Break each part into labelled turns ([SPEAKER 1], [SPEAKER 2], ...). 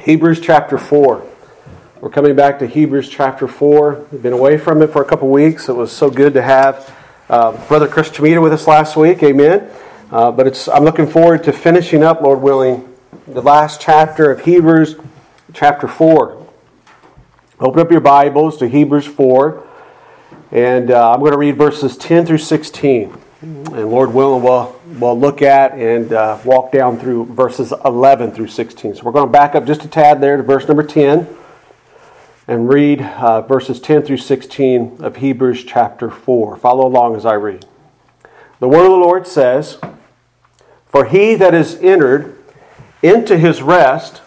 [SPEAKER 1] Hebrews chapter 4. We're coming back to Hebrews chapter 4. We've been away from it for a couple weeks. It was so good to have uh, Brother Chris Chimita with us last week. Amen. Uh, but it's, I'm looking forward to finishing up, Lord willing, the last chapter of Hebrews chapter 4. Open up your Bibles to Hebrews 4. And uh, I'm going to read verses 10 through 16. And Lord willing, we'll, we'll look at and uh, walk down through verses 11 through 16. So we're going to back up just a tad there to verse number 10 and read uh, verses 10 through 16 of Hebrews chapter 4. Follow along as I read. The word of the Lord says, For he that is entered into his rest,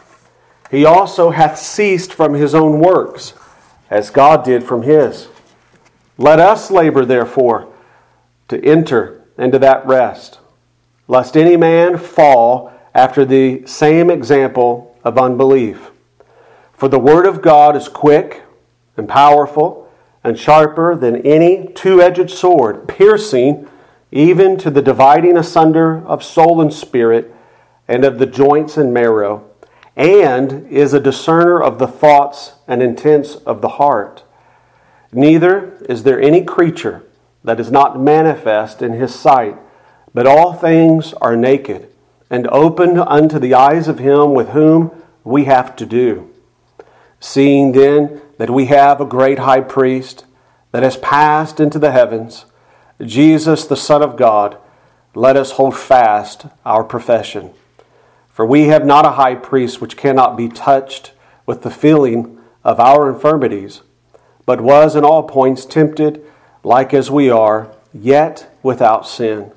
[SPEAKER 1] he also hath ceased from his own works, as God did from his. Let us labor, therefore, to enter into that rest, lest any man fall after the same example of unbelief. For the word of God is quick and powerful and sharper than any two edged sword, piercing even to the dividing asunder of soul and spirit and of the joints and marrow, and is a discerner of the thoughts and intents of the heart. Neither is there any creature that is not manifest in his sight, but all things are naked and open unto the eyes of him with whom we have to do. Seeing then that we have a great high priest that has passed into the heavens, Jesus the Son of God, let us hold fast our profession. For we have not a high priest which cannot be touched with the feeling of our infirmities, but was in all points tempted like as we are, yet without sin.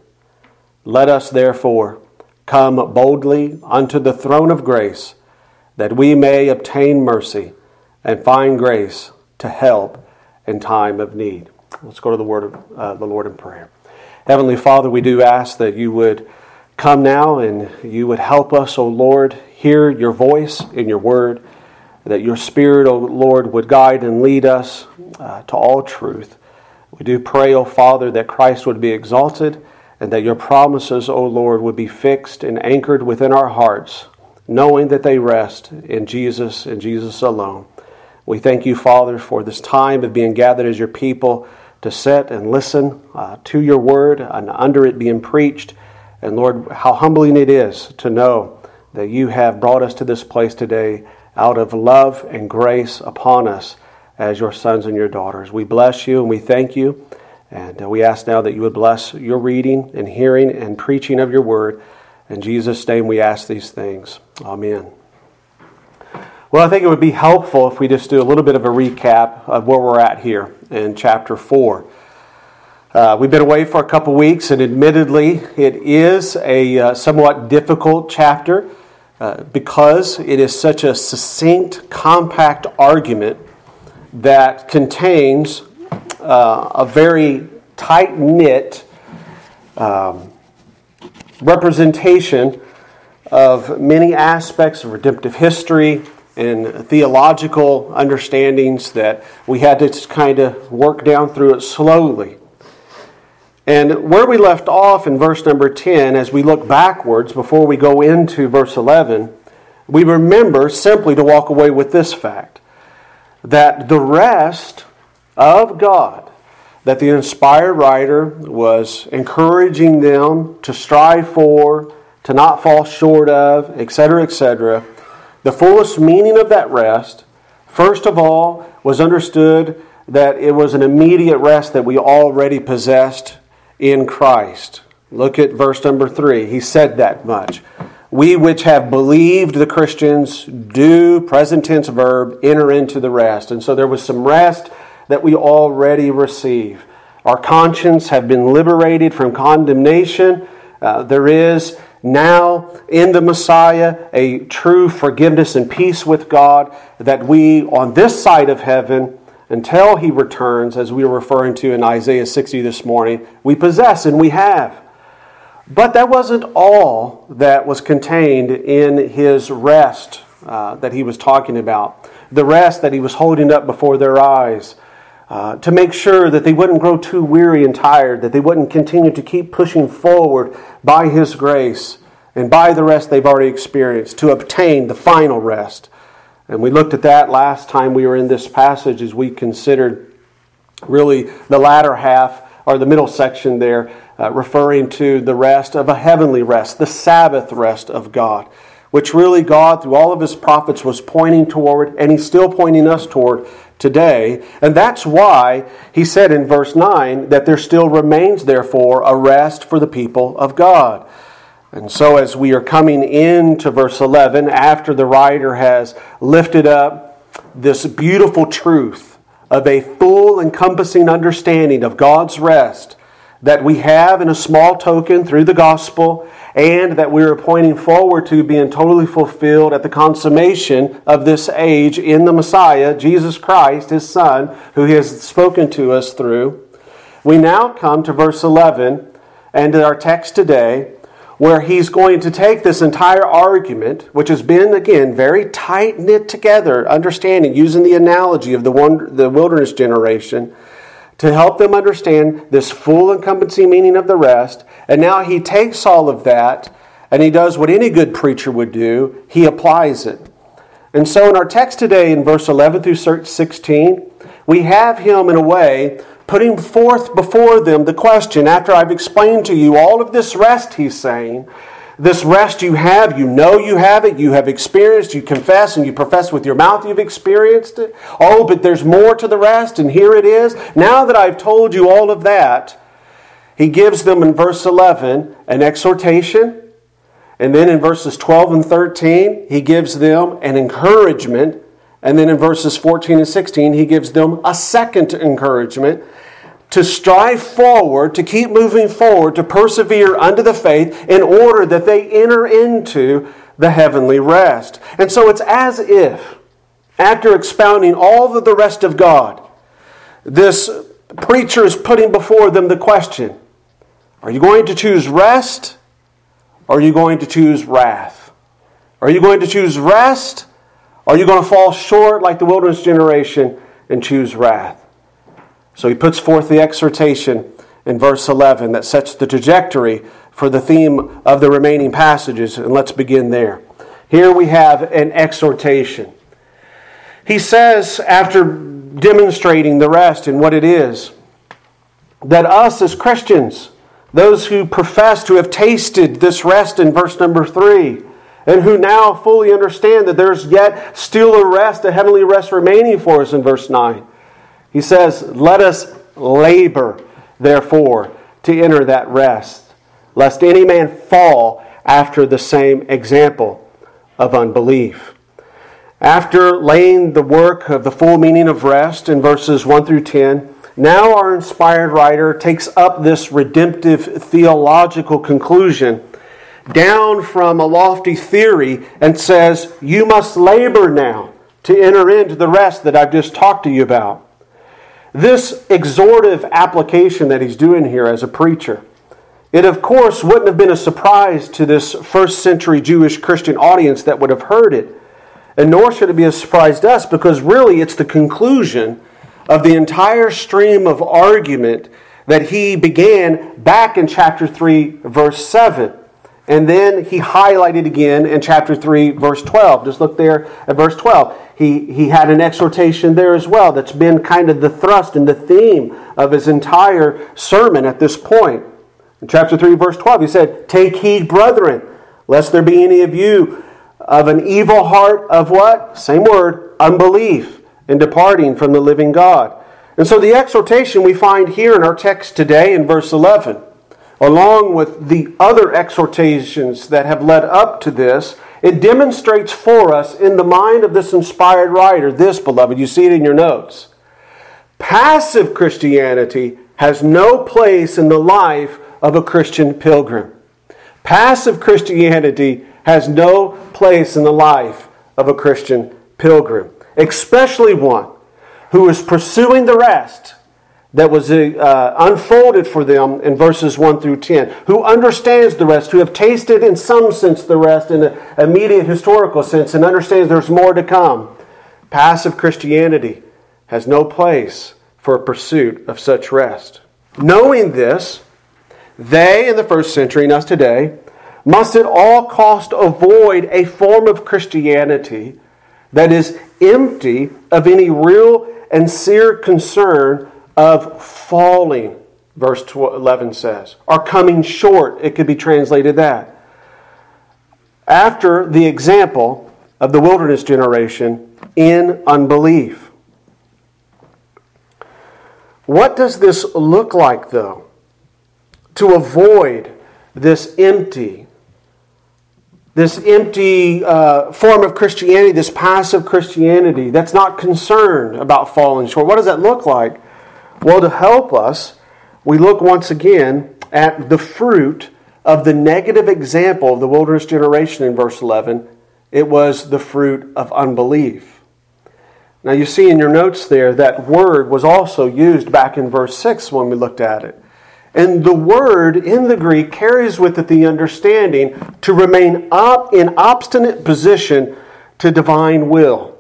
[SPEAKER 1] Let us therefore come boldly unto the throne of grace, that we may obtain mercy and find grace to help in time of need. Let's go to the word of uh, the Lord in prayer. Heavenly Father, we do ask that you would come now and you would help us, O Lord, hear your voice in your word, that your Spirit, O Lord, would guide and lead us uh, to all truth. We do pray, O Father, that Christ would be exalted and that your promises, O Lord, would be fixed and anchored within our hearts, knowing that they rest in Jesus and Jesus alone. We thank you, Father, for this time of being gathered as your people to sit and listen uh, to your word and under it being preached. And Lord, how humbling it is to know that you have brought us to this place today out of love and grace upon us as your sons and your daughters. We bless you and we thank you. And uh, we ask now that you would bless your reading and hearing and preaching of your word. In Jesus' name we ask these things. Amen. Well, I think it would be helpful if we just do a little bit of a recap of where we're at here in chapter 4. Uh, we've been away for a couple weeks, and admittedly, it is a uh, somewhat difficult chapter uh, because it is such a succinct, compact argument that contains uh, a very tight knit um, representation of many aspects of redemptive history and theological understandings that we had to kind of work down through it slowly. And where we left off in verse number 10, as we look backwards before we go into verse 11, we remember simply to walk away with this fact that the rest of God, that the inspired writer was encouraging them to strive for, to not fall short of, etc., etc., the fullest meaning of that rest, first of all, was understood that it was an immediate rest that we already possessed in Christ. Look at verse number three. He said that much. We which have believed the Christians do, present tense verb, enter into the rest. And so there was some rest that we already receive. Our conscience have been liberated from condemnation. Uh, there is now in the Messiah a true forgiveness and peace with God that we, on this side of heaven, until he returns, as we were referring to in Isaiah 60 this morning, we possess and we have. But that wasn't all that was contained in his rest uh, that he was talking about. The rest that he was holding up before their eyes uh, to make sure that they wouldn't grow too weary and tired, that they wouldn't continue to keep pushing forward by his grace and by the rest they've already experienced to obtain the final rest And we looked at that last time we were in this passage as we considered really the latter half or the middle section there, uh, referring to the rest of a heavenly rest, the Sabbath rest of God, which really God, through all of his prophets, was pointing toward, and he's still pointing us toward today. And that's why he said in verse 9 that there still remains, therefore, a rest for the people of God. And so, as we are coming into verse 11, after the writer has lifted up this beautiful truth of a full encompassing understanding of God's rest that we have in a small token through the gospel, and that we are pointing forward to being totally fulfilled at the consummation of this age in the Messiah, Jesus Christ, his Son, who he has spoken to us through. We now come to verse 11 and to our text today where he's going to take this entire argument, which has been, again, very tight knit together, understanding, using the analogy of the, the wilderness generation, to help them understand this full encompassing meaning of the rest. And now he takes all of that and he does what any good preacher would do he applies it. And so in our text today, in verse 11 through 16, we have him in a way putting forth before them the question after I've explained to you all of this rest, he's saying. This rest you have, you know you have it, you have experienced, you confess and you profess with your mouth you've experienced it. Oh, but there's more to the rest, and here it is. Now that I've told you all of that, he gives them in verse 11 an exhortation. And then in verses 12 and 13, he gives them an encouragement. And then in verses 14 and 16, he gives them a second encouragement to strive forward, to keep moving forward, to persevere under the faith in order that they enter into the heavenly rest. And so it's as if, after expounding all of the rest of God, this preacher is putting before them the question Are you going to choose rest or are you going to choose wrath? Are you going to choose rest or are you going to fall short like the wilderness generation and choose wrath? So he puts forth the exhortation in verse 11 that sets the trajectory for the theme of the remaining passages, and let's begin there. Here we have an exhortation. He says, after demonstrating the rest and what it is, that us as Christians, those who profess to have tasted this rest in verse number 3, and who now fully understand that there's yet still a rest, a heavenly rest remaining for us in verse 9 he says, Let us labor, therefore, to enter that rest, lest any man fall after the same example of unbelief. After laying the work of the full meaning of rest in verses 1 through 10, now our inspired writer takes up this redemptive theological conclusion down from a lofty theory and says, You must labor now to enter into the rest that I've just talked to you about. This exhortive application that he's doing here as a preacher, it of course wouldn't have been a surprise to this first century Jewish Christian audience that would have heard it. And nor should it be a surprise to us because really it's the conclusion of the entire stream of argument that he began back in chapter 3, verse 7. And then he highlighted again in chapter 3, verse 12. Just look there at verse 12. He, he had an exhortation there as well that's been kind of the thrust and the theme of his entire sermon at this point. In chapter 3, verse 12, he said, Take heed, brethren, lest there be any of you of an evil heart of what? Same word, unbelief, in departing from the living God. And so the exhortation we find here in our text today in verse 11 along with the other exhortations that have led up to this, it demonstrates for us in the mind of this inspired writer this, beloved, you see it in your notes. Passive Christianity has no place in the life of a Christian pilgrim. Passive Christianity has no place in the life of a Christian pilgrim, especially one who is pursuing the rest that was uh, unfolded for them in verses 1 through 10, who understands the rest, who have tasted in some sense the rest in an immediate historical sense, and understands there's more to come. Passive Christianity has no place for a pursuit of such rest. Knowing this, they in the first century and us today must at all cost avoid a form of Christianity that is empty of any real and sincere concern of falling, verse 11 says, or coming short. It could be translated that. After the example of the wilderness generation in unbelief. What does this look like, though? To avoid this empty, this empty uh, form of Christianity, this passive Christianity that's not concerned about falling short. What does that look like? Well, to help us, we look once again at the fruit of the negative example of the wilderness generation in verse 11. It was the fruit of unbelief. Now, you see in your notes there that word was also used back in verse 6 when we looked at it. And the word in the Greek carries with it the understanding to remain up in obstinate position to divine will.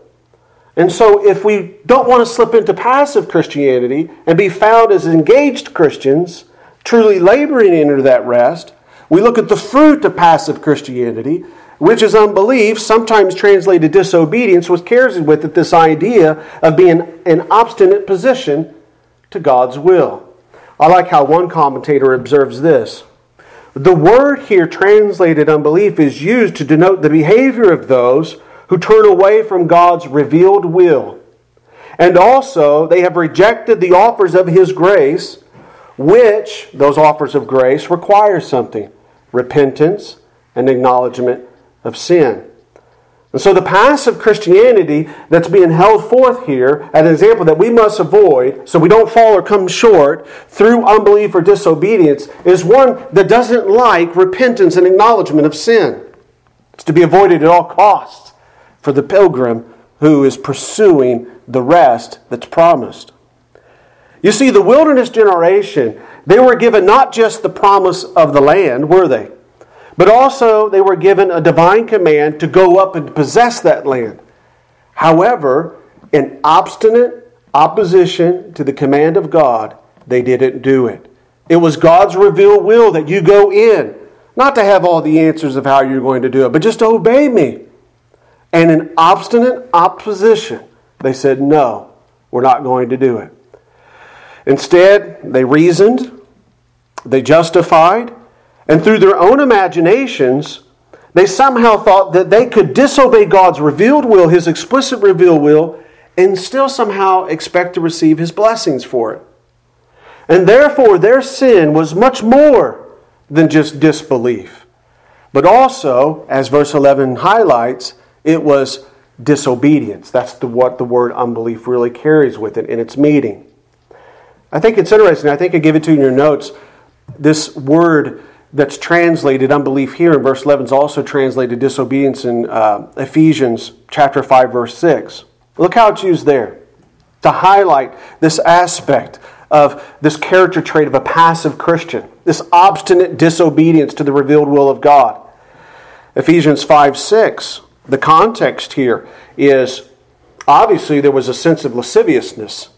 [SPEAKER 1] And so, if we don't want to slip into passive Christianity and be found as engaged Christians, truly laboring into that rest, we look at the fruit of passive Christianity which is unbelief, sometimes translated disobedience, which carries with it this idea of being in obstinate position to God's will. I like how one commentator observes this. The word here translated unbelief is used to denote the behavior of those who turn away from God's revealed will. And also, they have rejected the offers of His grace, which, those offers of grace, require something repentance and acknowledgement of sin. And so the passive Christianity that's being held forth here, as an example that we must avoid so we don't fall or come short through unbelief or disobedience, is one that doesn't like repentance and acknowledgement of sin. It's to be avoided at all costs for the pilgrim who is pursuing the rest that's promised. You see, the wilderness generation, they were given not just the promise of the land, were they? But also, they were given a divine command to go up and possess that land. However, in obstinate opposition to the command of God, they didn't do it. It was God's revealed will that you go in, not to have all the answers of how you're going to do it, but just to obey me. And in obstinate opposition, they said, No, we're not going to do it. Instead, they reasoned, they justified, and through their own imaginations, they somehow thought that they could disobey God's revealed will, His explicit revealed will, and still somehow expect to receive His blessings for it. And therefore, their sin was much more than just disbelief. But also, as verse 11 highlights, it was disobedience. That's the, what the word unbelief really carries with it in its meaning. I think it's interesting. I think I give it to you in your notes. This word that's translated unbelief here in verse 11 is also translated disobedience in uh, Ephesians chapter 5 verse 6. Look how it's used there to highlight this aspect of this character trait of a passive Christian, this obstinate disobedience to the revealed will of God. Ephesians 5 6, the context here is obviously there was a sense of lasciviousness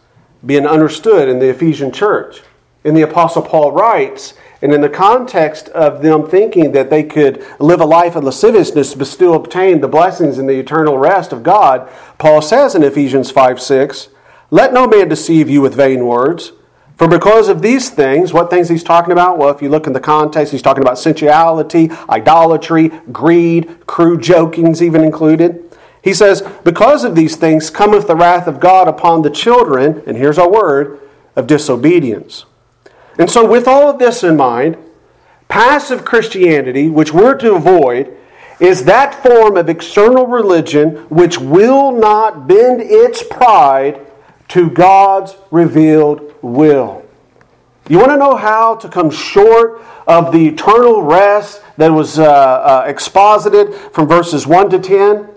[SPEAKER 1] being understood in the Ephesian church. And the Apostle Paul writes, and in the context of them thinking that they could live a life of lasciviousness but still obtain the blessings and the eternal rest of God, Paul says in Ephesians 5 6, Let no man deceive you with vain words. For because of these things, what things he's talking about? Well, if you look in the context, he's talking about sensuality, idolatry, greed, crude jokings, even included. He says, Because of these things cometh the wrath of God upon the children, and here's our word, of disobedience. And so, with all of this in mind, passive Christianity, which we're to avoid, is that form of external religion which will not bend its pride to God's revealed will. You want to know how to come short of the eternal rest that was uh, uh, exposited from verses 1 to 10?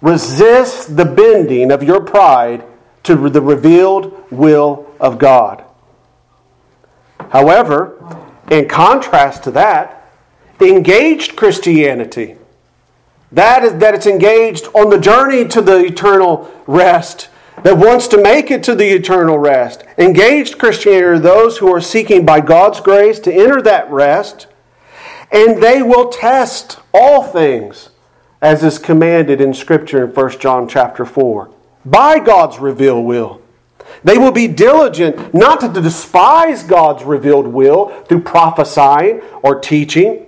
[SPEAKER 1] Resist the bending of your pride to the revealed will of God. However, in contrast to that, engaged Christianity, that is that it's engaged on the journey to the eternal rest, that wants to make it to the eternal rest. Engaged Christianity are those who are seeking by God's grace to enter that rest, and they will test all things as is commanded in Scripture in 1 John chapter 4, by God's revealed will. They will be diligent not to despise God's revealed will through prophesying or teaching,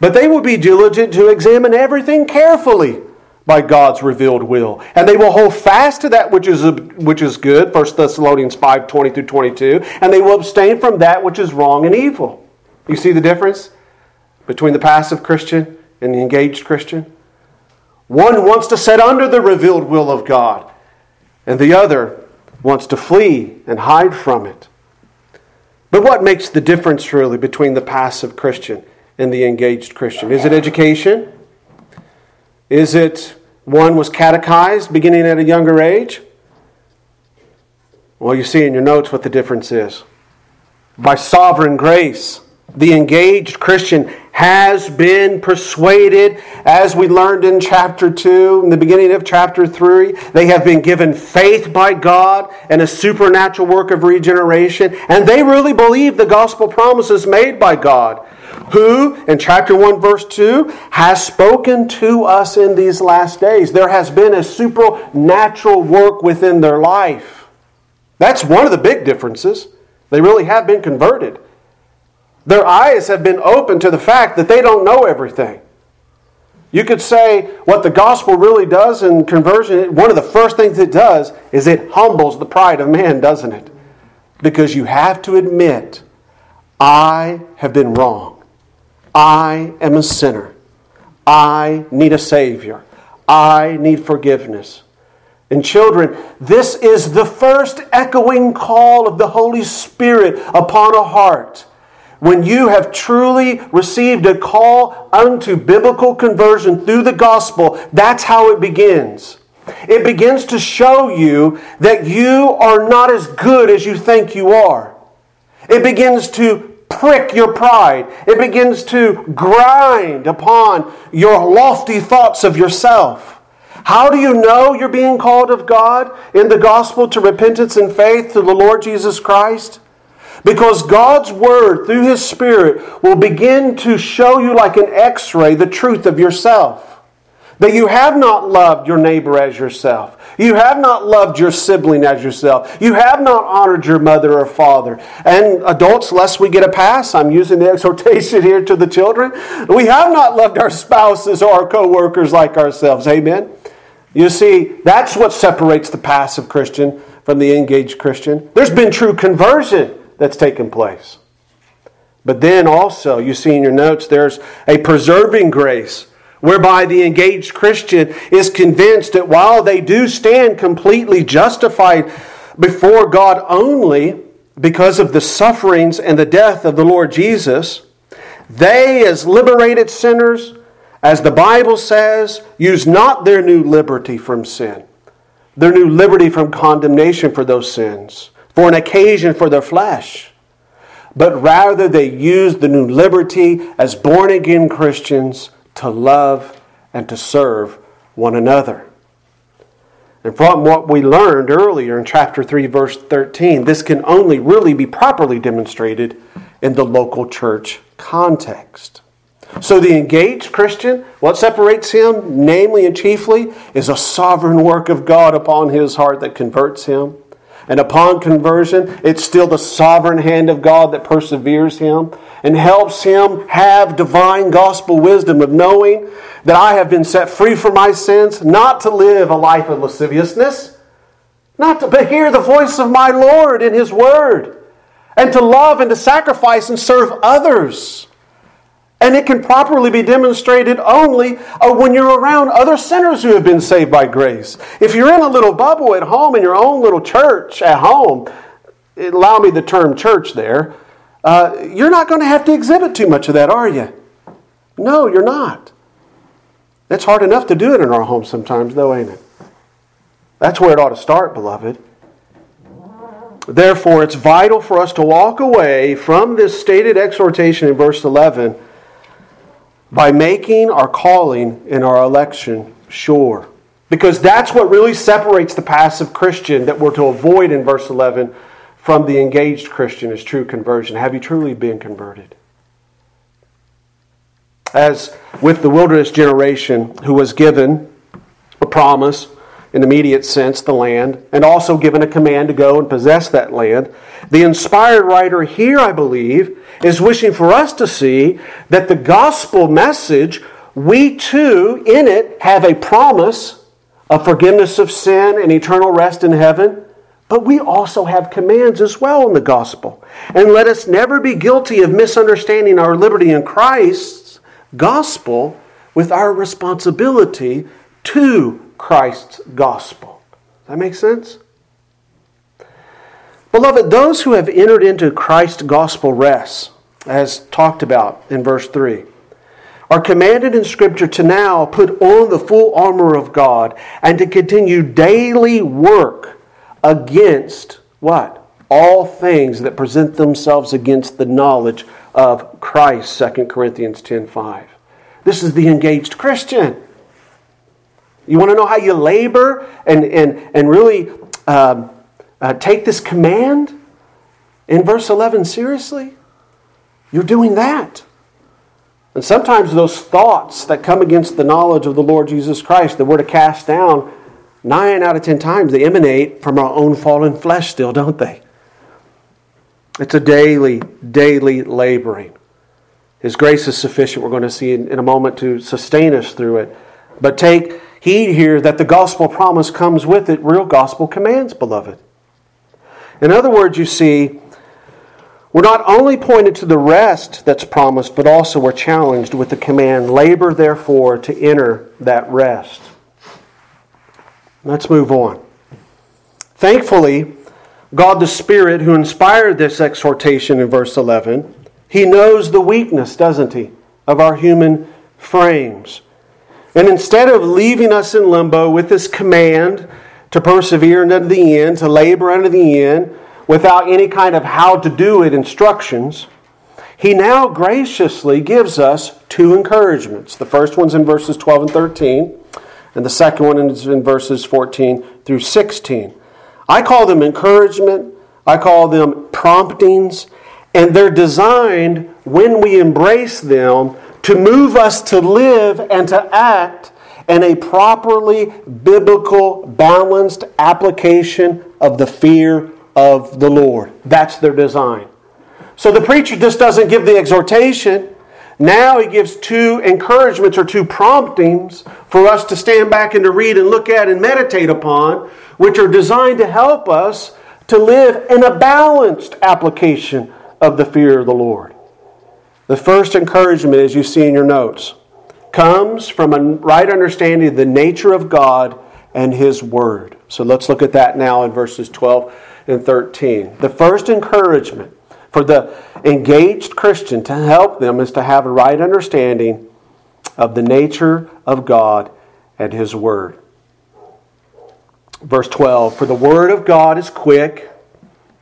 [SPEAKER 1] but they will be diligent to examine everything carefully by God's revealed will. And they will hold fast to that which is, which is good, 1 Thessalonians 5 20 through 22, and they will abstain from that which is wrong and evil. You see the difference between the passive Christian and the engaged Christian? One wants to set under the revealed will of God, and the other wants to flee and hide from it. But what makes the difference really between the passive Christian and the engaged Christian? Is it education? Is it one was catechized beginning at a younger age? Well, you see in your notes what the difference is. By sovereign grace, the engaged Christian has been persuaded, as we learned in chapter 2, in the beginning of chapter 3. They have been given faith by God and a supernatural work of regeneration, and they really believe the gospel promises made by God, who, in chapter 1, verse 2, has spoken to us in these last days. There has been a supernatural work within their life. That's one of the big differences. They really have been converted. Their eyes have been opened to the fact that they don't know everything. You could say what the gospel really does in conversion, one of the first things it does is it humbles the pride of man, doesn't it? Because you have to admit, I have been wrong. I am a sinner. I need a Savior. I need forgiveness. And children, this is the first echoing call of the Holy Spirit upon a heart when you have truly received a call unto biblical conversion through the gospel, that's how it begins. It begins to show you that you are not as good as you think you are. It begins to prick your pride. It begins to grind upon your lofty thoughts of yourself. How do you know you're being called of God in the gospel to repentance and faith to the Lord Jesus Christ? Because God's Word, through His Spirit, will begin to show you like an x ray the truth of yourself. That you have not loved your neighbor as yourself. You have not loved your sibling as yourself. You have not honored your mother or father. And adults, lest we get a pass, I'm using the exhortation here to the children. We have not loved our spouses or our co workers like ourselves. Amen? You see, that's what separates the passive Christian from the engaged Christian. There's been true conversion that's taken place. But then also, you see in your notes, there's a preserving grace whereby the engaged Christian is convinced that while they do stand completely justified before God only because of the sufferings and the death of the Lord Jesus, they, as liberated sinners, as the Bible says, use not their new liberty from sin, their new liberty from condemnation for those sins for an occasion for their flesh, but rather they use the new liberty as born again Christians to love and to serve one another. And from what we learned earlier in chapter 3, verse 13, this can only really be properly demonstrated in the local church context. So, the engaged Christian, what separates him, namely and chiefly, is a sovereign work of God upon his heart that converts him. And upon conversion, it's still the sovereign hand of God that perseveres him and helps him have divine gospel wisdom of knowing that I have been set free from my sins, not to live a life of lasciviousness, not to but hear the voice of my Lord in his word, and to love and to sacrifice and serve others. And it can properly be demonstrated only uh, when you're around other sinners who have been saved by grace. If you're in a little bubble at home, in your own little church at home, allow me the term church there, uh, you're not going to have to exhibit too much of that, are you? No, you're not. It's hard enough to do it in our home sometimes, though, ain't it? That's where it ought to start, beloved. Therefore, it's vital for us to walk away from this stated exhortation in verse 11 by making our calling and our election sure. Because that's what really separates the passive Christian that we're to avoid in verse 11 from the engaged Christian is true conversion. Have you truly been converted? as with the wilderness generation who was given a promise in immediate sense, the land, and also given a command to go and possess that land. The inspired writer here, I believe, is wishing for us to see that the gospel message, we too, in it, have a promise of forgiveness of sin and eternal rest in heaven. But we also have commands as well in the gospel. And let us never be guilty of misunderstanding our liberty in Christ's gospel with our responsibility to Christ's gospel. Does that make sense? Beloved, those who have entered into Christ's gospel rest, as talked about in verse 3, are commanded in Scripture to now put on the full armor of God and to continue daily work against what? All things that present themselves against the knowledge of Christ, 2 Corinthians 10.5. This is the engaged Christian. You want to know how you labor and, and, and really um, uh, take this command in verse 11 seriously? You're doing that. And sometimes those thoughts that come against the knowledge of the Lord Jesus Christ that we're to cast down, nine out of ten times they emanate from our own fallen flesh, still, don't they? It's a daily, daily laboring. His grace is sufficient, we're going to see in, in a moment, to sustain us through it. But take heed here that the gospel promise comes with it real gospel commands, beloved. In other words, you see, we're not only pointed to the rest that's promised, but also we're challenged with the command labor, therefore, to enter that rest. Let's move on. Thankfully, God the Spirit, who inspired this exhortation in verse 11, he knows the weakness, doesn't he, of our human frames. And instead of leaving us in limbo with this command to persevere unto the end, to labor unto the end, without any kind of how to do it instructions, he now graciously gives us two encouragements. The first one's in verses 12 and 13, and the second one is in verses 14 through 16. I call them encouragement, I call them promptings, and they're designed when we embrace them to move us to live and to act in a properly biblical, balanced application of the fear of the Lord. That's their design. So the preacher just doesn't give the exhortation. Now he gives two encouragements or two promptings for us to stand back and to read and look at and meditate upon, which are designed to help us to live in a balanced application of the fear of the Lord. The first encouragement, as you see in your notes, comes from a right understanding of the nature of God and His Word. So let's look at that now in verses 12 and 13. The first encouragement for the engaged Christian to help them is to have a right understanding of the nature of God and His Word. Verse 12 For the Word of God is quick,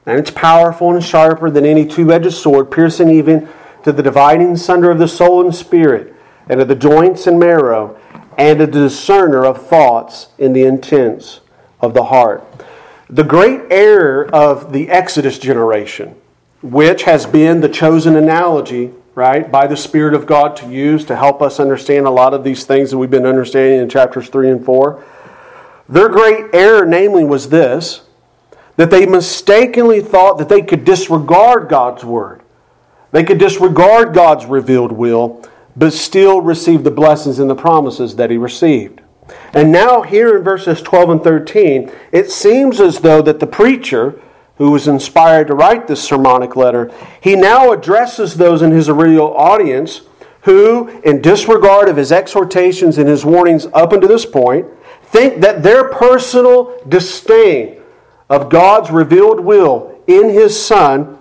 [SPEAKER 1] and it's powerful and sharper than any two edged sword, piercing even to the dividing sunder of the soul and spirit, and of the joints and marrow, and a discerner of thoughts in the intents of the heart. The great error of the Exodus generation, which has been the chosen analogy, right, by the Spirit of God to use to help us understand a lot of these things that we've been understanding in chapters 3 and 4. Their great error, namely, was this that they mistakenly thought that they could disregard God's word. They could disregard God's revealed will, but still receive the blessings and the promises that he received. And now, here in verses 12 and 13, it seems as though that the preacher, who was inspired to write this sermonic letter, he now addresses those in his original audience who, in disregard of his exhortations and his warnings up until this point, think that their personal disdain of God's revealed will in his Son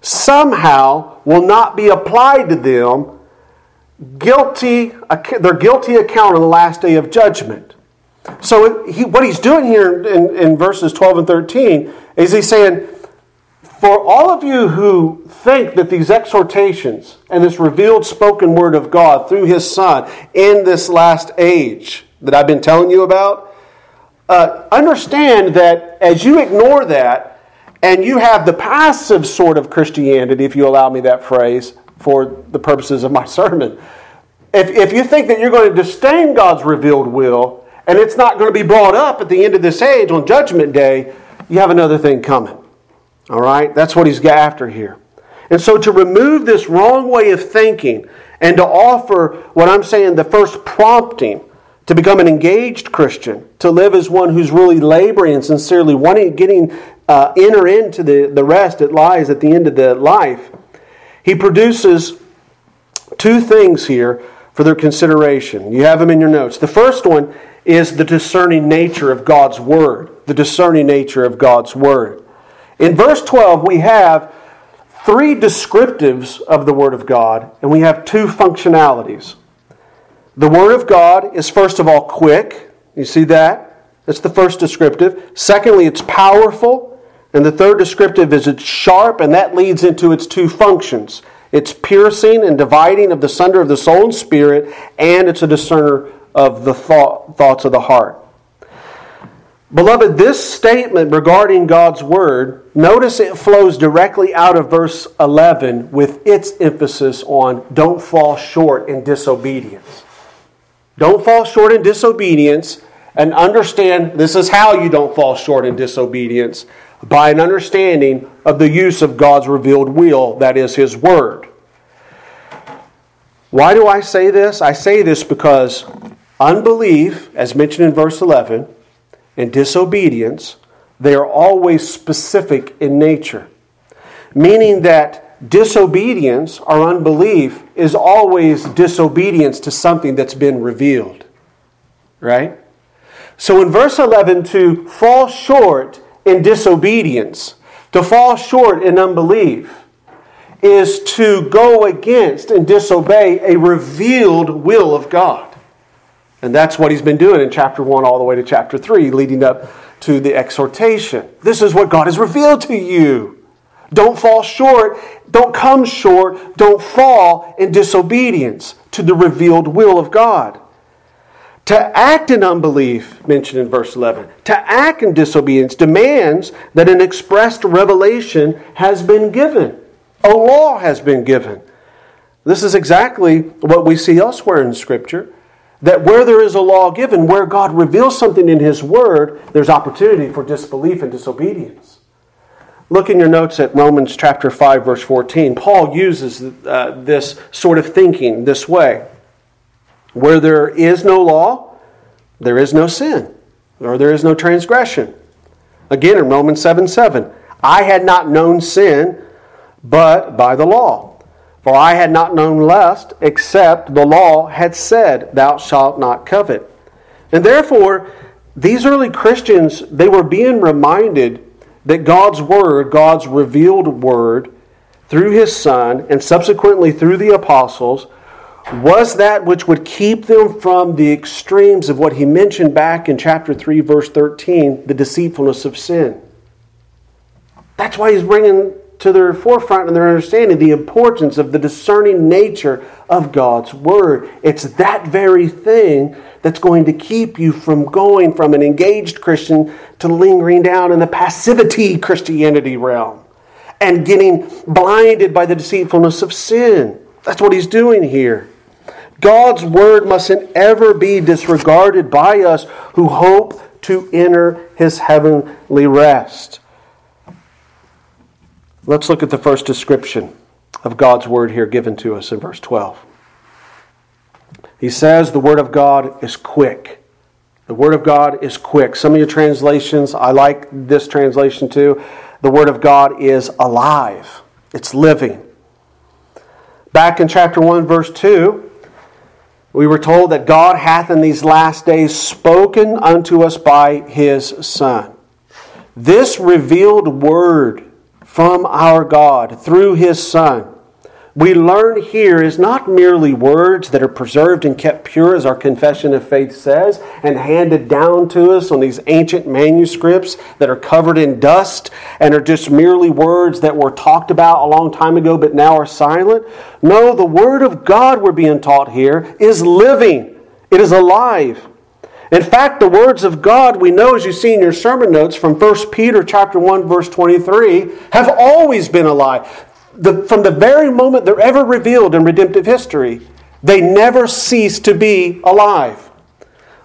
[SPEAKER 1] somehow will not be applied to them guilty their guilty account on the last day of judgment. So he, what he's doing here in, in verses 12 and 13 is he's saying for all of you who think that these exhortations and this revealed spoken word of god through his son in this last age that i've been telling you about uh, understand that as you ignore that and you have the passive sort of Christianity, if you allow me that phrase, for the purposes of my sermon. if, if you think that you're going to disdain God's revealed will and it's not going to be brought up at the end of this age on Judgment Day, you have another thing coming. All right? That's what he's after here. And so to remove this wrong way of thinking and to offer what I'm saying the first prompting to become an engaged Christian, to live as one who's really laboring and sincerely wanting, getting uh, enter into the, the rest that lies at the end of the life, he produces two things here for their consideration. You have them in your notes. The first one is the discerning nature of God's Word. The discerning nature of God's Word. In verse 12, we have three descriptives of the Word of God, and we have two functionalities. The Word of God is, first of all, quick. You see that? That's the first descriptive. Secondly, it's powerful. And the third descriptive is it's sharp, and that leads into its two functions. It's piercing and dividing of the sunder of the soul and spirit, and it's a discerner of the thought, thoughts of the heart. Beloved, this statement regarding God's Word, notice it flows directly out of verse 11 with its emphasis on don't fall short in disobedience. Don't fall short in disobedience, and understand this is how you don't fall short in disobedience by an understanding of the use of God's revealed will, that is, His Word. Why do I say this? I say this because unbelief, as mentioned in verse 11, and disobedience, they are always specific in nature. Meaning that disobedience or unbelief is always disobedience to something that's been revealed. Right? So in verse 11, to fall short in disobedience, to fall short in unbelief, is to go against and disobey a revealed will of God. And that's what he's been doing in chapter 1 all the way to chapter 3, leading up to the exhortation. This is what God has revealed to you. Don't fall short, don't come short, don't fall in disobedience to the revealed will of God. To act in unbelief, mentioned in verse 11, to act in disobedience demands that an expressed revelation has been given, a law has been given. This is exactly what we see elsewhere in Scripture that where there is a law given, where God reveals something in His Word, there's opportunity for disbelief and disobedience. Look in your notes at Romans chapter 5, verse 14. Paul uses uh, this sort of thinking this way Where there is no law, there is no sin, or there is no transgression. Again in Romans 7 7. I had not known sin but by the law. For I had not known lust, except the law had said, Thou shalt not covet. And therefore, these early Christians, they were being reminded that God's Word, God's revealed Word, through His Son, and subsequently through the apostles, was that which would keep them from the extremes of what He mentioned back in chapter 3, verse 13, the deceitfulness of sin. That's why He's bringing to their forefront and their understanding the importance of the discerning nature of God's Word. It's that very thing that's going to keep you from going from an engaged Christian to lingering down in the passivity Christianity realm and getting blinded by the deceitfulness of sin. That's what he's doing here. God's Word mustn't ever be disregarded by us who hope to enter his heavenly rest. Let's look at the first description of God's word here given to us in verse 12. He says the word of God is quick. The word of God is quick. Some of your translations, I like this translation too. The word of God is alive, it's living. Back in chapter 1, verse 2, we were told that God hath in these last days spoken unto us by his Son. This revealed word from our God through His Son. We learn here is not merely words that are preserved and kept pure, as our confession of faith says, and handed down to us on these ancient manuscripts that are covered in dust and are just merely words that were talked about a long time ago but now are silent. No, the Word of God we're being taught here is living, it is alive. In fact, the words of God, we know as you see in your sermon notes from 1 Peter chapter 1 verse 23, have always been alive. The, from the very moment they're ever revealed in redemptive history, They never cease to be alive.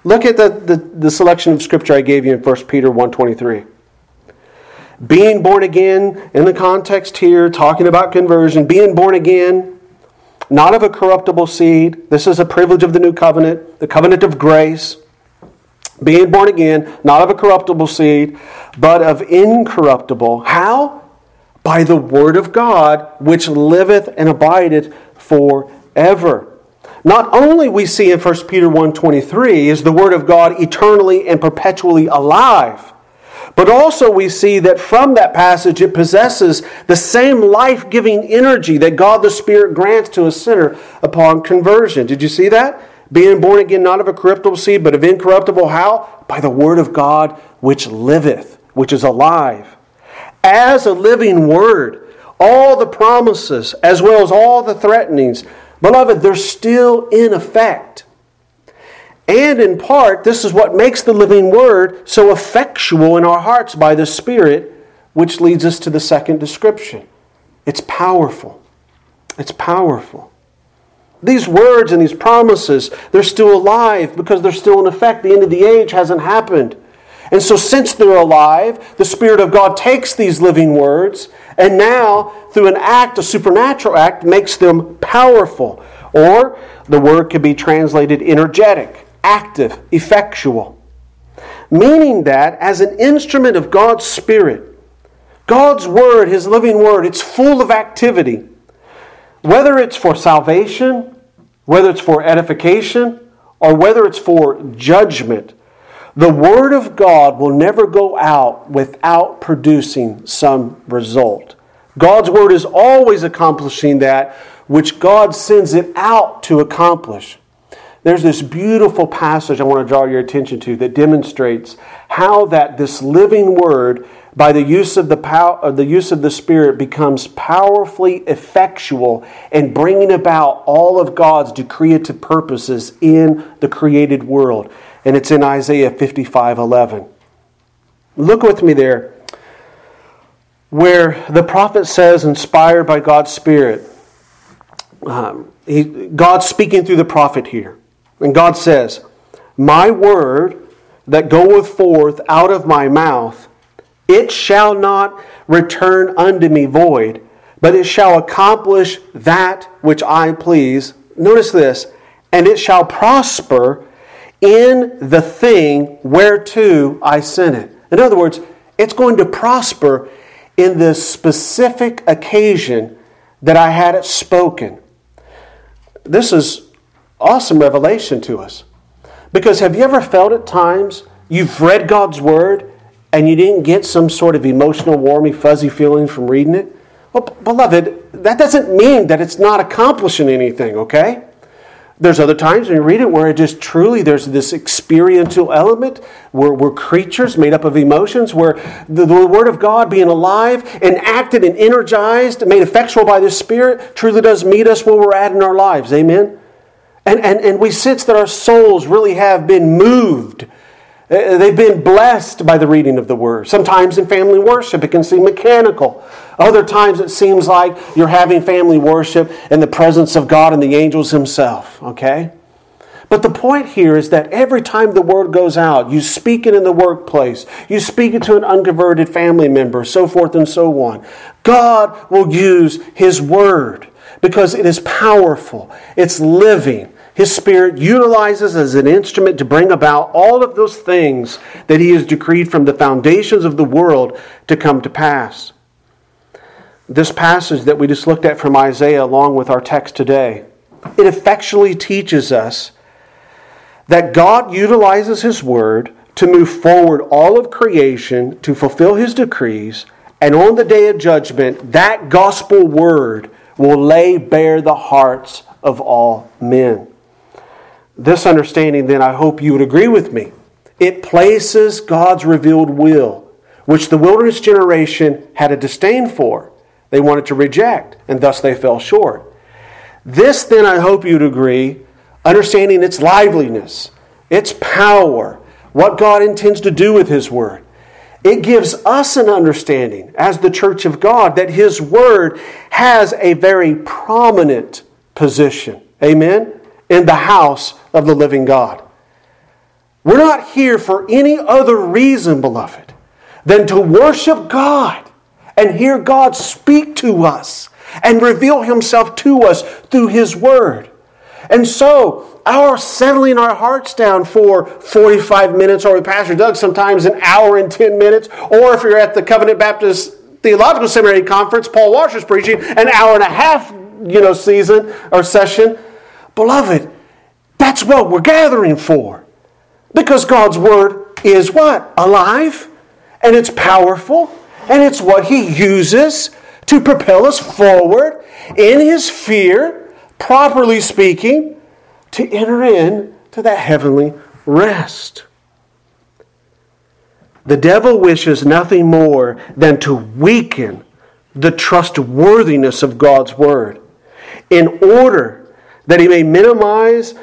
[SPEAKER 1] Look at the, the, the selection of scripture I gave you in 1 Peter 1.23. Being born again, in the context here, talking about conversion, being born again, not of a corruptible seed. This is a privilege of the new covenant, the covenant of grace. Being born again, not of a corruptible seed, but of incorruptible. How? By the word of God, which liveth and abideth forever. Not only we see in 1 Peter 1:23 is the word of God eternally and perpetually alive, but also we see that from that passage it possesses the same life-giving energy that God the Spirit grants to a sinner upon conversion. Did you see that? Being born again not of a corruptible seed, but of incorruptible how? By the word of God which liveth, which is alive. As a living word, all the promises as well as all the threatenings Beloved, they're still in effect. And in part, this is what makes the living word so effectual in our hearts by the Spirit, which leads us to the second description. It's powerful. It's powerful. These words and these promises, they're still alive because they're still in effect. The end of the age hasn't happened. And so, since they're alive, the Spirit of God takes these living words and now, through an act, a supernatural act, makes them powerful. Or the word could be translated energetic, active, effectual. Meaning that as an instrument of God's Spirit, God's Word, His living Word, it's full of activity. Whether it's for salvation, whether it's for edification, or whether it's for judgment, the Word of God will never go out without producing some result. God's Word is always accomplishing that which God sends it out to accomplish. There's this beautiful passage I want to draw your attention to that demonstrates how that this living Word, by the use of the power, of uh, the use of the Spirit, becomes powerfully effectual in bringing about all of God's decreative purposes in the created world and it's in Isaiah 55 11. Look with me there, where the prophet says, inspired by God's Spirit, um, he, God's speaking through the prophet here. And God says, My word that goeth forth out of my mouth, it shall not return unto me void, but it shall accomplish that which I please. Notice this, and it shall prosper in the thing whereto I sent it. In other words, it's going to prosper in the specific occasion that I had it spoken. This is awesome revelation to us. Because have you ever felt at times you've read God's Word and you didn't get some sort of emotional, warmy, fuzzy feeling from reading it? Well, beloved, that doesn't mean that it's not accomplishing anything, okay? There's other times when you read it where it just truly there's this experiential element where we're creatures made up of emotions, where the, the Word of God being alive and acted and energized, made effectual by the Spirit, truly does meet us where we're at in our lives. Amen? And, and, and we sense that our souls really have been moved Uh, they've been blessed by the reading of the Word. Sometimes in family worship, it can seem mechanical. Other times, it seems like you're having family worship in the presence of God and the angels Himself. Okay? But the point here is that every time the word goes out, you speak it in the workplace, you speak it to an unconverted family member, so forth and so on. God will use His word because it is powerful, it's living, his Spirit utilizes as an instrument to bring about all of those things that He has decreed from the foundations of the world to come to pass. This passage that we just looked at from Isaiah, along with our text today, it effectually teaches us that God utilizes His Word to move forward all of creation to fulfill His decrees, and on the day of judgment, that gospel word will lay bare the hearts of all men. This understanding, then, I hope you would agree with me. It places God's revealed will, which the wilderness generation had a disdain for. They wanted to reject, and thus they fell short. This, then, I hope you'd agree, understanding its liveliness, its power, what God intends to do with His Word. It gives us an understanding as the church of God that His Word has a very prominent position. Amen? in the house of the living God. We're not here for any other reason, beloved, than to worship God and hear God speak to us and reveal Himself to us through His Word. And so, our settling our hearts down for 45 minutes, or with Pastor Doug, sometimes an hour and 10 minutes, or if you're at the Covenant Baptist Theological Seminary conference, Paul Washer's preaching, an hour and a half, you know, season or session. Beloved, that's what we're gathering for. Because God's Word is what? Alive, and it's powerful, and it's what He uses to propel us forward in His fear, properly speaking, to enter in to that heavenly rest. The devil wishes nothing more than to weaken the trustworthiness of God's word in order that he may minimize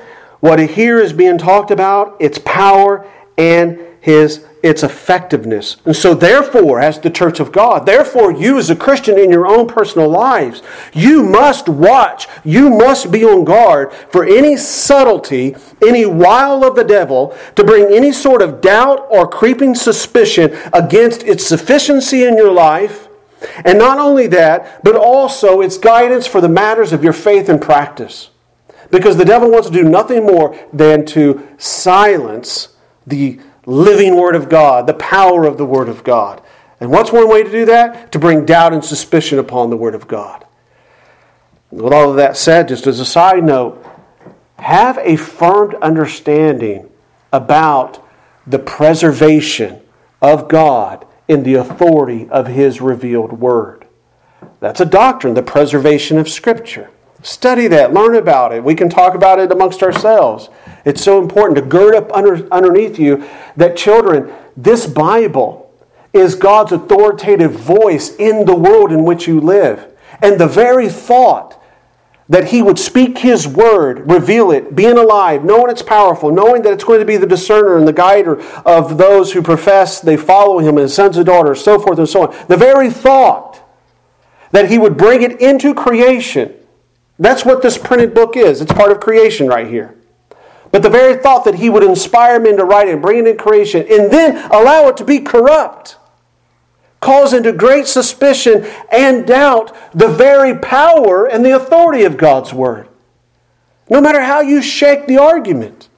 [SPEAKER 1] what here is being talked about, its power and his its effectiveness. And so, therefore, as the church of God, therefore, you as a Christian in your own personal lives, you must watch, you must be on guard for any subtlety, any wile of the devil to bring any sort of doubt or creeping suspicion against its sufficiency in your life. And not only that, but also its guidance for the matters of your faith and practice. Because the devil wants to do nothing more than to silence the living Word of God, the power of the Word of God. And what's one way to do that? To bring doubt and suspicion upon the Word of God. With all of that said, just as a side note, have a firm understanding about the preservation of God in the authority of His revealed Word. That's a doctrine, the preservation of Scripture. Study that, learn about it. We can talk about it amongst ourselves. It's so important to gird up under, underneath you that, children, this Bible is God's authoritative voice in the world in which you live. And the very thought that He would speak His word, reveal it, being alive, knowing it's powerful, knowing that it's going to be the discerner and the guider of those who profess they follow Him as sons and daughters, so forth and so on. The very thought that He would bring it into creation that's what this printed book is. It's part of creation right here. But the very thought that he would inspire men to write and bring it in creation and then allow it to be corrupt calls into great suspicion and doubt the very power and the authority of God's Word. No matter how you shake the argument,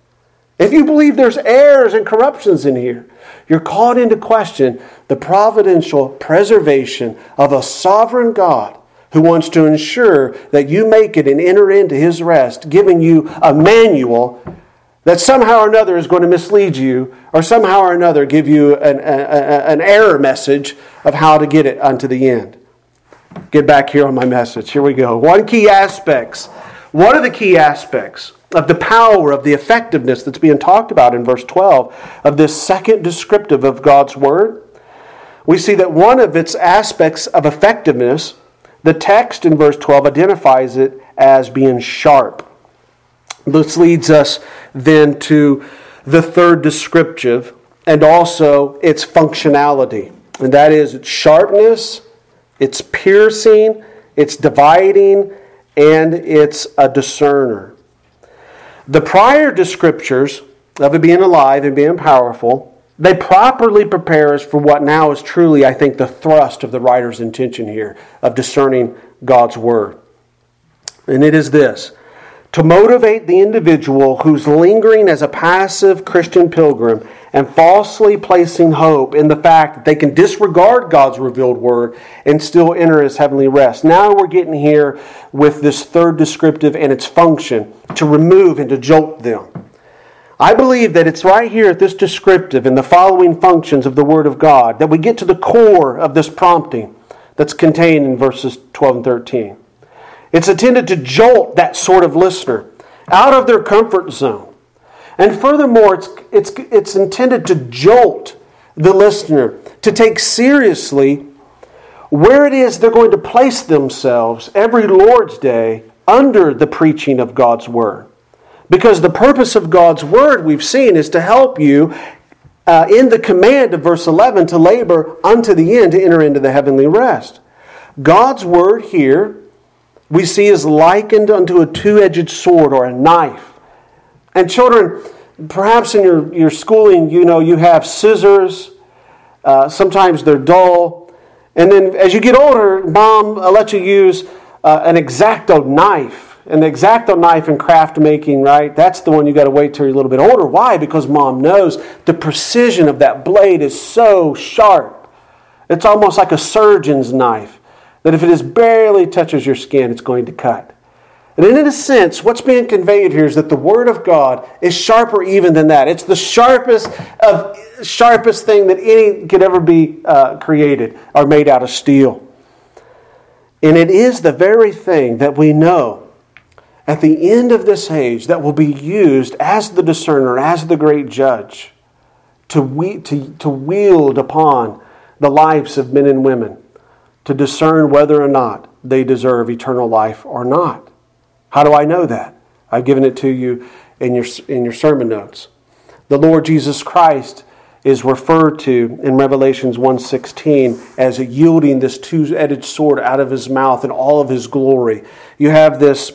[SPEAKER 1] if you believe there's errors and corruptions in here, you're called into question the providential preservation of a sovereign God who wants to ensure that you make it and enter into his rest, giving you a manual that somehow or another is going to mislead you, or somehow or another give you an, a, an error message of how to get it unto the end. Get back here on my message. Here we go. One key aspects. What are the key aspects of the power, of the effectiveness that's being talked about in verse 12 of this second descriptive of God's Word? We see that one of its aspects of effectiveness the text in verse 12 identifies it as being sharp. This leads us then to the third descriptive and also its functionality. And that is its sharpness, its piercing, its dividing, and it's a discerner. The prior descriptors of it being alive and being powerful they properly prepare us for what now is truly, I think, the thrust of the writer's intention here of discerning God's Word. And it is this to motivate the individual who's lingering as a passive Christian pilgrim and falsely placing hope in the fact that they can disregard God's revealed word and still enter his heavenly rest. Now we're getting here with this third descriptive and its function to remove and to jolt them. I believe that it's right here at this descriptive in the following functions of the Word of God that we get to the core of this prompting that's contained in verses 12 and 13. It's intended to jolt that sort of listener out of their comfort zone. And furthermore, it's, it's, it's intended to jolt the listener to take seriously where it is they're going to place themselves every Lord's Day under the preaching of God's Word. Because the purpose of God's word, we've seen, is to help you uh, in the command of verse 11 to labor unto the end to enter into the heavenly rest. God's word here we see is likened unto a two edged sword or a knife. And children, perhaps in your, your schooling, you know, you have scissors. Uh, sometimes they're dull. And then as you get older, mom uh, let you use uh, an X-Acto knife. And the X-Acto knife and craft making, right? That's the one you got to wait till you're a little bit older. Why? Because mom knows the precision of that blade is so sharp. It's almost like a surgeon's knife that if it just barely touches your skin, it's going to cut. And in a sense, what's being conveyed here is that the Word of God is sharper even than that. It's the sharpest of sharpest thing that any could ever be uh, created or made out of steel. And it is the very thing that we know at the end of this age that will be used as the discerner, as the great judge, to, we, to, to wield upon the lives of men and women, to discern whether or not they deserve eternal life or not. How do I know that? I've given it to you in your, in your sermon notes. The Lord Jesus Christ is referred to in Revelations 1:16 as yielding this two-edged sword out of his mouth in all of his glory. You have this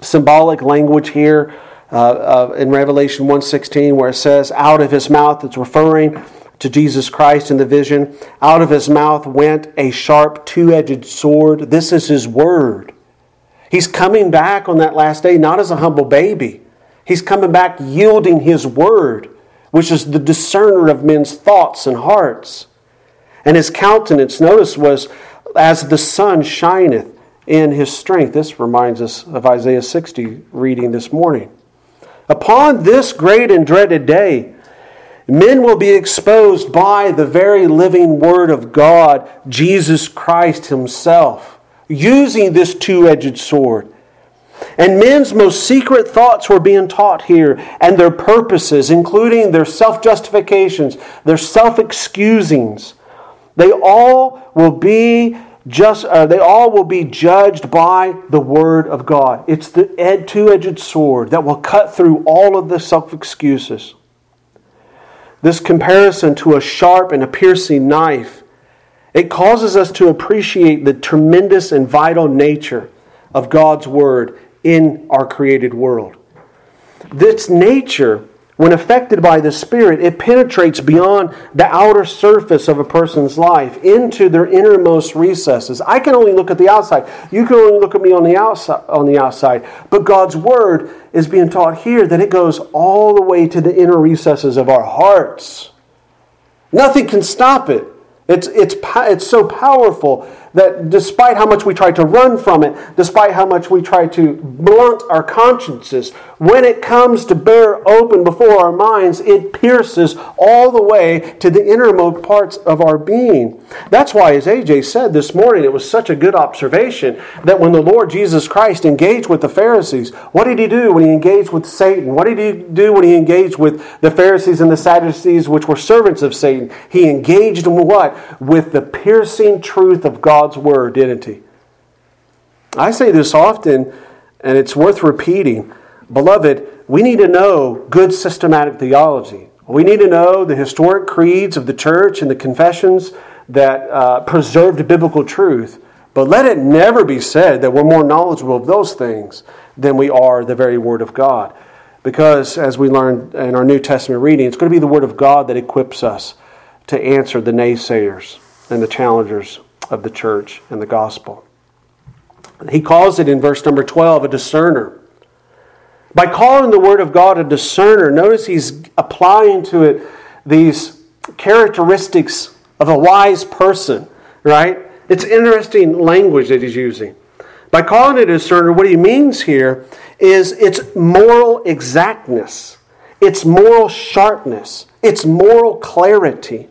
[SPEAKER 1] symbolic language here uh, uh, in Revelation 1:16 where it says out of his mouth it's referring to Jesus Christ in the vision out of his mouth went a sharp two-edged sword this is his word He's coming back on that last day not as a humble baby. He's coming back yielding his word, which is the discerner of men's thoughts and hearts. And his countenance, notice, was as the sun shineth in his strength. This reminds us of Isaiah 60 reading this morning. Upon this great and dreaded day, men will be exposed by the very living word of God, Jesus Christ himself using this two edged sword. And men's most secret thoughts were being taught here, and their purposes, including their self justifications, their self excusings, they all will be just uh, they all will be judged by the word of God. It's the ed- two-edged sword that will cut through all of the self-excuses. This comparison to a sharp and a piercing knife it causes us to appreciate the tremendous and vital nature of God's Word in our created world. This nature, when affected by the Spirit, it penetrates beyond the outer surface of a person's life into their innermost recesses. I can only look at the outside. You can only look at me on the outside, on the outside. But God's Word is being taught here that it goes all the way to the inner recesses of our hearts. Nothing can stop it. It's, it's, it's so powerful that despite how much we try to run from it, despite how much we try to blunt our consciences, when it comes to bear open before our minds, it pierces all the way to the innermost parts of our being. That's why, as AJ said this morning, it was such a good observation that when the Lord Jesus Christ engaged with the Pharisees, what did he do when he engaged with Satan? What did he do when he engaged with the Pharisees and the Sadducees, which were servants of Satan? He engaged them what? With the piercing truth of God's word, didn't he? I say this often, and it's worth repeating. Beloved, we need to know good systematic theology. We need to know the historic creeds of the church and the confessions that uh, preserved biblical truth. But let it never be said that we're more knowledgeable of those things than we are the very Word of God. Because, as we learned in our New Testament reading, it's going to be the Word of God that equips us to answer the naysayers and the challengers of the church and the gospel. He calls it in verse number 12 a discerner. By calling the Word of God a discerner, notice he's applying to it these characteristics of a wise person, right? It's interesting language that he's using. By calling it a discerner, what he means here is its moral exactness, its moral sharpness, its moral clarity.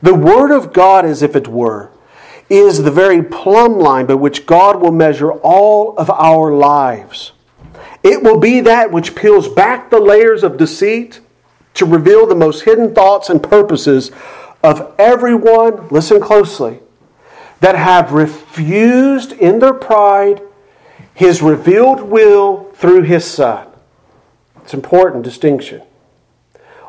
[SPEAKER 1] The Word of God, as if it were, is the very plumb line by which God will measure all of our lives. It will be that which peels back the layers of deceit to reveal the most hidden thoughts and purposes of everyone, listen closely, that have refused in their pride his revealed will through his Son. It's an important distinction.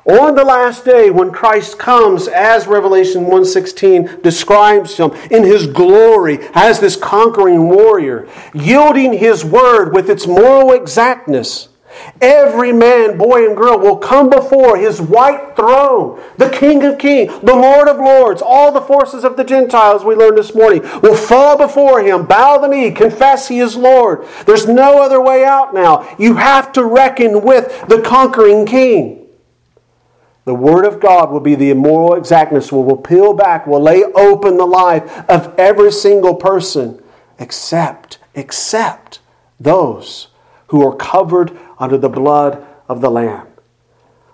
[SPEAKER 1] On the last day when Christ comes as Revelation 1:16 describes him in his glory as this conquering warrior, yielding his word with its moral exactness, Every man, boy, and girl will come before his white throne. The King of Kings, the Lord of Lords, all the forces of the Gentiles we learned this morning will fall before him, bow the knee, confess he is Lord. There's no other way out now. You have to reckon with the conquering King. The Word of God will be the immoral exactness, will, will peel back, will lay open the life of every single person, except, except those who are covered under the blood of the Lamb.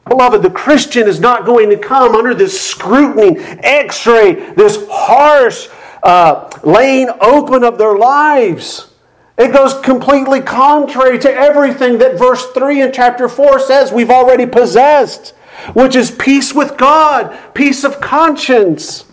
[SPEAKER 1] Beloved, the Christian is not going to come under this scrutiny, x ray, this harsh uh, laying open of their lives. It goes completely contrary to everything that verse 3 in chapter 4 says we've already possessed, which is peace with God, peace of conscience.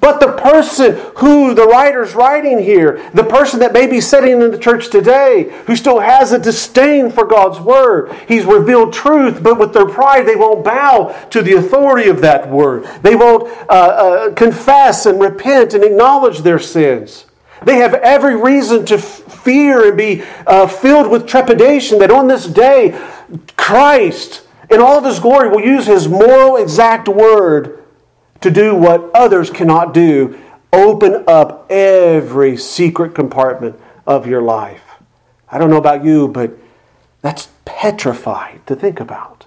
[SPEAKER 1] But the person who the writer's writing here, the person that may be sitting in the church today, who still has a disdain for God's word, he's revealed truth, but with their pride, they won't bow to the authority of that word. They won't uh, uh, confess and repent and acknowledge their sins. They have every reason to fear and be uh, filled with trepidation that on this day, Christ, in all of his glory, will use his moral exact word to do what others cannot do open up every secret compartment of your life. I don't know about you, but that's petrified to think about.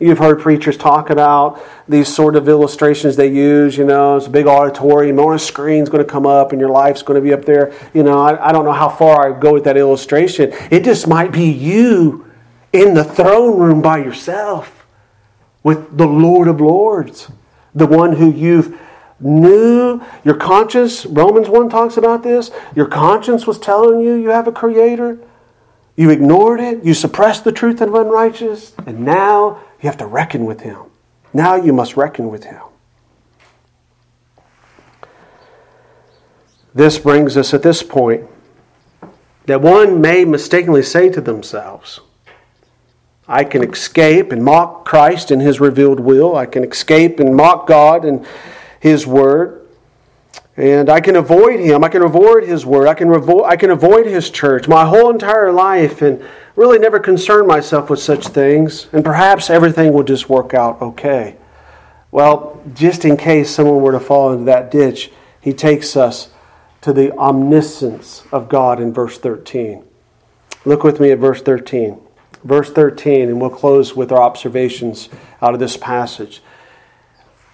[SPEAKER 1] You've heard preachers talk about these sort of illustrations they use. You know, it's a big auditorium, on a screen's going to come up, and your life's going to be up there. You know, I, I don't know how far I go with that illustration. It just might be you in the throne room by yourself with the Lord of Lords the one who you've knew. Your conscience romans 1 talks about this. Your conscience was telling you you have a creator. You ignored it. You suppressed the truth of unrighteous. And now you have to reckon with him. Now you must reckon with him. This brings us at this point that one may mistakenly say to themselves I can escape and mock Christ and His revealed will. I can escape and mock God and His Word. And I can avoid Him. I can avoid His Word. I can, revo- I can avoid His church my whole entire life and really never concern myself with such things. And perhaps everything will just work out okay. Well, just in case someone were to fall into that ditch, He takes us to the omniscience of God in verse 13. Look with me at verse 13 verse 13, and we'll close with our observations out of this passage.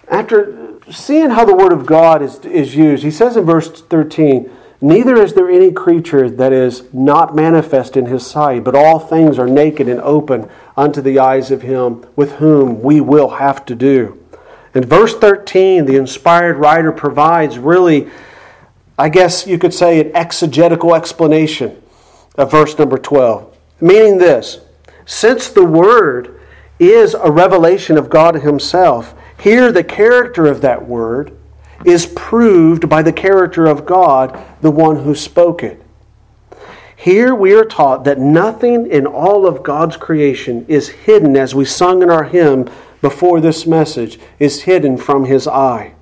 [SPEAKER 1] After seeing how the Word of God is, is used, he says in verse 13, Neither is there any creature that is not manifest in his sight, but all things are naked and open unto the eyes of him with whom we will have to do. In verse 13, the inspired writer provides really, I guess you could say, an exegetical explanation of verse number 12, meaning this since the Word is a revelation of God Himself, here the character of that Word is proved by the character of God, the one who spoke it. Here we are taught that nothing in all of God's creation is hidden, as we sung in our hymn before this message, is hidden from His eye.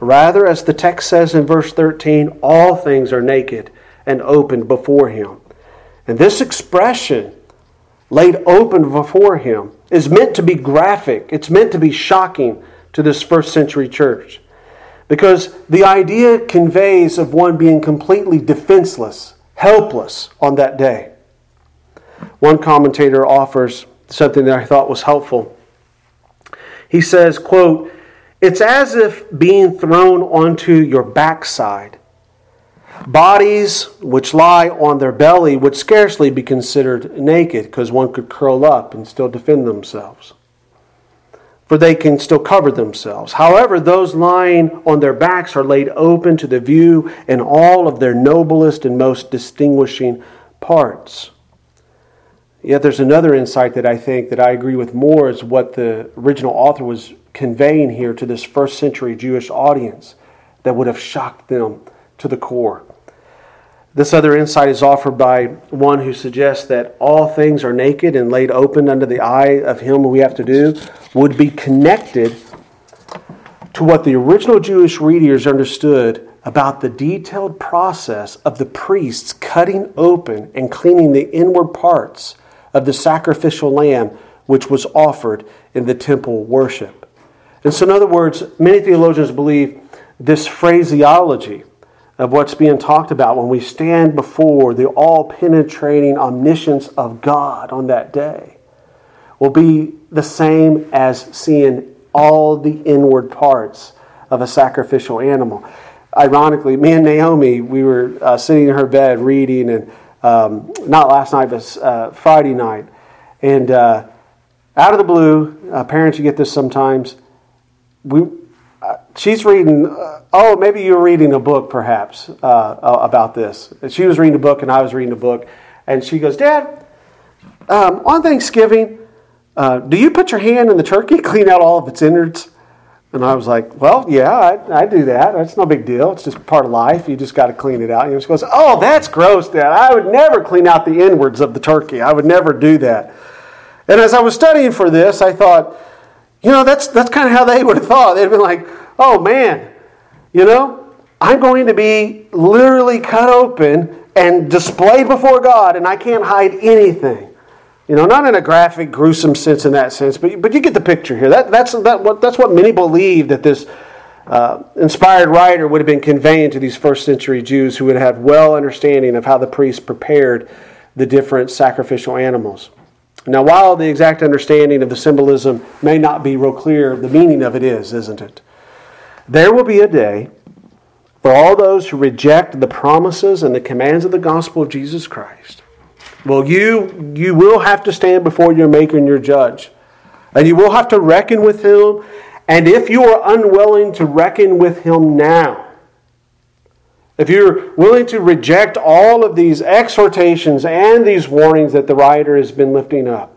[SPEAKER 1] Rather, as the text says in verse 13, all things are naked and open before Him. And this expression laid open before him is meant to be graphic, it's meant to be shocking to this first century church. Because the idea conveys of one being completely defenseless, helpless on that day. One commentator offers something that I thought was helpful. He says, quote, It's as if being thrown onto your backside Bodies which lie on their belly would scarcely be considered naked because one could curl up and still defend themselves. For they can still cover themselves. However, those lying on their backs are laid open to the view in all of their noblest and most distinguishing parts. Yet there's another insight that I think that I agree with more is what the original author was conveying here to this first century Jewish audience that would have shocked them to the core. This other insight is offered by one who suggests that all things are naked and laid open under the eye of him we have to do, would be connected to what the original Jewish readers understood about the detailed process of the priests cutting open and cleaning the inward parts of the sacrificial lamb which was offered in the temple worship. And so, in other words, many theologians believe this phraseology of what's being talked about when we stand before the all penetrating omniscience of God on that day will be the same as seeing all the inward parts of a sacrificial animal. Ironically, me and Naomi, we were uh, sitting in her bed reading, and um, not last night, but uh, Friday night. And uh, out of the blue, uh, parents, you get this sometimes. We, uh, she's reading. Uh, oh, maybe you were reading a book, perhaps, about this. She was reading a book, and I was reading a book, and she goes, "Dad, um, on Thanksgiving." Uh, do you put your hand in the turkey, clean out all of its innards? And I was like, well, yeah, I, I do that. That's no big deal. It's just part of life. You just got to clean it out. And she goes, oh, that's gross, Dad. I would never clean out the inwards of the turkey. I would never do that. And as I was studying for this, I thought, you know, that's, that's kind of how they would have thought. They'd have been like, oh, man, you know, I'm going to be literally cut open and displayed before God, and I can't hide anything. You know, not in a graphic, gruesome sense in that sense, but, but you get the picture here. That, that's, that, what, that's what many believe that this uh, inspired writer would have been conveying to these first century Jews who would have well understanding of how the priests prepared the different sacrificial animals. Now, while the exact understanding of the symbolism may not be real clear, the meaning of it is, isn't it? There will be a day for all those who reject the promises and the commands of the gospel of Jesus Christ well, you, you will have to stand before your Maker and your Judge. And you will have to reckon with Him. And if you are unwilling to reckon with Him now, if you're willing to reject all of these exhortations and these warnings that the writer has been lifting up,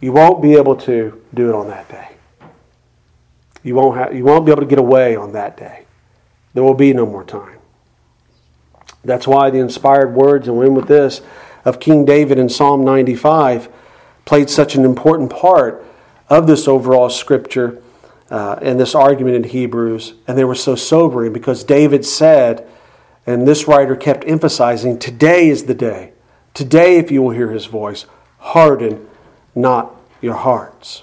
[SPEAKER 1] you won't be able to do it on that day. You won't, have, you won't be able to get away on that day. There will be no more time. That's why the inspired words, and we'll end with this, of King David in Psalm 95 played such an important part of this overall scripture uh, and this argument in Hebrews. And they were so sobering because David said, and this writer kept emphasizing, today is the day. Today, if you will hear his voice, harden not your hearts.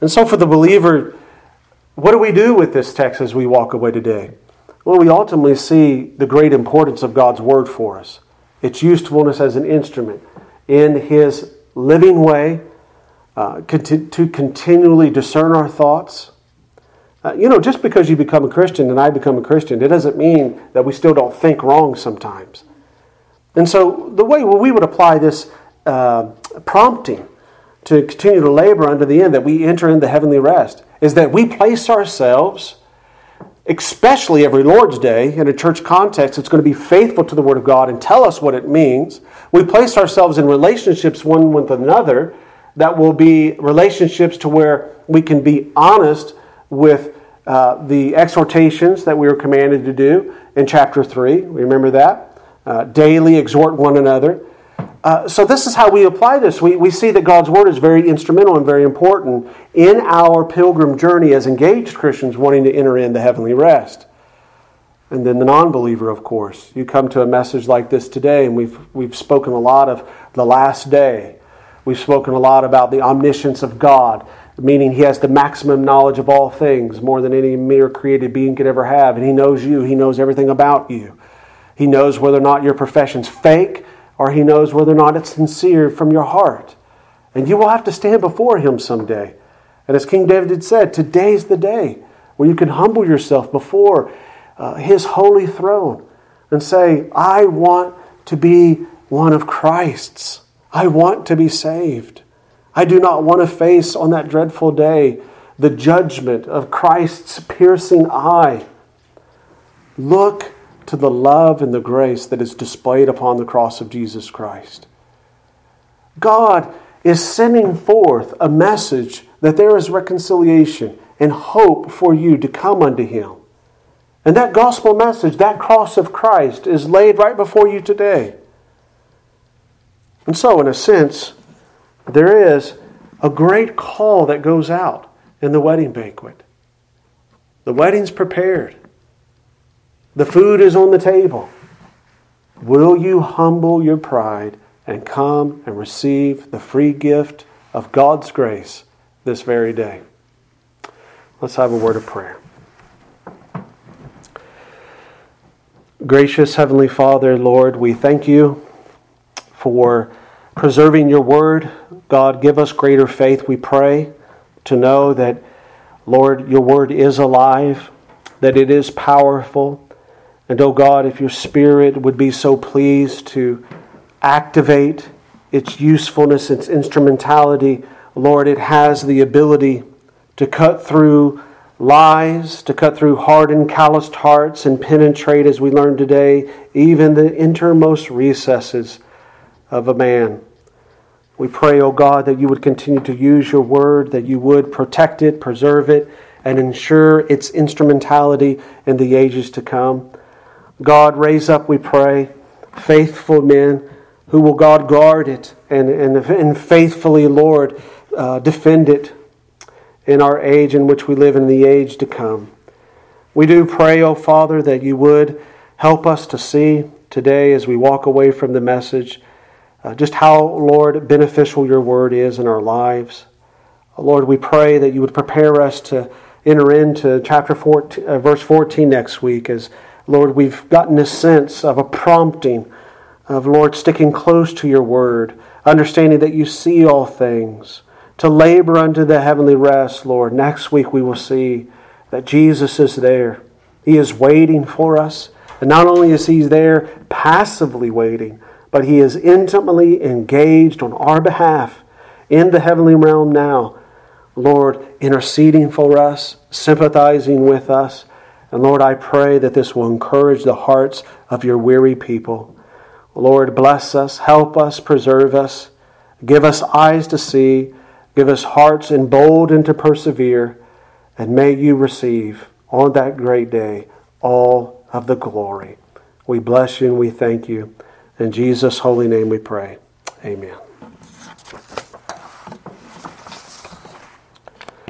[SPEAKER 1] And so, for the believer, what do we do with this text as we walk away today? Well, we ultimately see the great importance of God's Word for us, its usefulness as an instrument in His living way uh, to continually discern our thoughts. Uh, you know, just because you become a Christian and I become a Christian, it doesn't mean that we still don't think wrong sometimes. And so, the way we would apply this uh, prompting to continue to labor unto the end, that we enter into heavenly rest, is that we place ourselves especially every Lord's Day, in a church context, it's going to be faithful to the Word of God and tell us what it means. We place ourselves in relationships one with another that will be relationships to where we can be honest with uh, the exhortations that we were commanded to do in chapter 3. Remember that? Uh, daily exhort one another. Uh, so, this is how we apply this. We, we see that God's Word is very instrumental and very important in our pilgrim journey as engaged Christians wanting to enter into heavenly rest. And then the non believer, of course. You come to a message like this today, and we've, we've spoken a lot of the last day. We've spoken a lot about the omniscience of God, meaning He has the maximum knowledge of all things, more than any mere created being could ever have. And He knows you, He knows everything about you. He knows whether or not your profession's fake or He knows whether or not it's sincere from your heart. And you will have to stand before Him someday. And as King David had said, today's the day where you can humble yourself before uh, His holy throne and say, I want to be one of Christ's. I want to be saved. I do not want to face on that dreadful day the judgment of Christ's piercing eye. Look to the love and the grace that is displayed upon the cross of Jesus Christ. God is sending forth a message that there is reconciliation and hope for you to come unto Him. And that gospel message, that cross of Christ, is laid right before you today. And so, in a sense, there is a great call that goes out in the wedding banquet. The wedding's prepared. The food is on the table. Will you humble your pride and come and receive the free gift of God's grace this very day. Let's have a word of prayer. Gracious Heavenly Father, Lord, we thank you for preserving your word. God, give us greater faith, we pray, to know that, Lord, your word is alive, that it is powerful. And, oh God, if your spirit would be so pleased to activate its usefulness, its instrumentality, Lord, it has the ability to cut through lies, to cut through hardened, calloused hearts, and penetrate, as we learned today, even the innermost recesses of a man. We pray, O oh God, that you would continue to use your word, that you would protect it, preserve it, and ensure its instrumentality in the ages to come. God, raise up, we pray, faithful men who will, God, guard it and, and, and faithfully, Lord, uh, defend it in our age in which we live in the age to come. We do pray, O oh Father, that you would help us to see today as we walk away from the message uh, just how, Lord, beneficial your word is in our lives. Lord, we pray that you would prepare us to enter into chapter 14, uh, verse 14 next week as, Lord, we've gotten a sense of a prompting of, Lord, sticking close to your word, understanding that you see all things to labor unto the heavenly rest, Lord. Next week we will see that Jesus is there. He is waiting for us. And not only is He there passively waiting, but He is intimately engaged on our behalf in the heavenly realm now. Lord, interceding for us, sympathizing with us. And Lord, I pray that this will encourage the hearts of your weary people. Lord, bless us, help us, preserve us, give us eyes to see Give us hearts emboldened to persevere, and may you receive on that great day all of the glory. We bless you and we thank you. In Jesus' holy name we pray. Amen.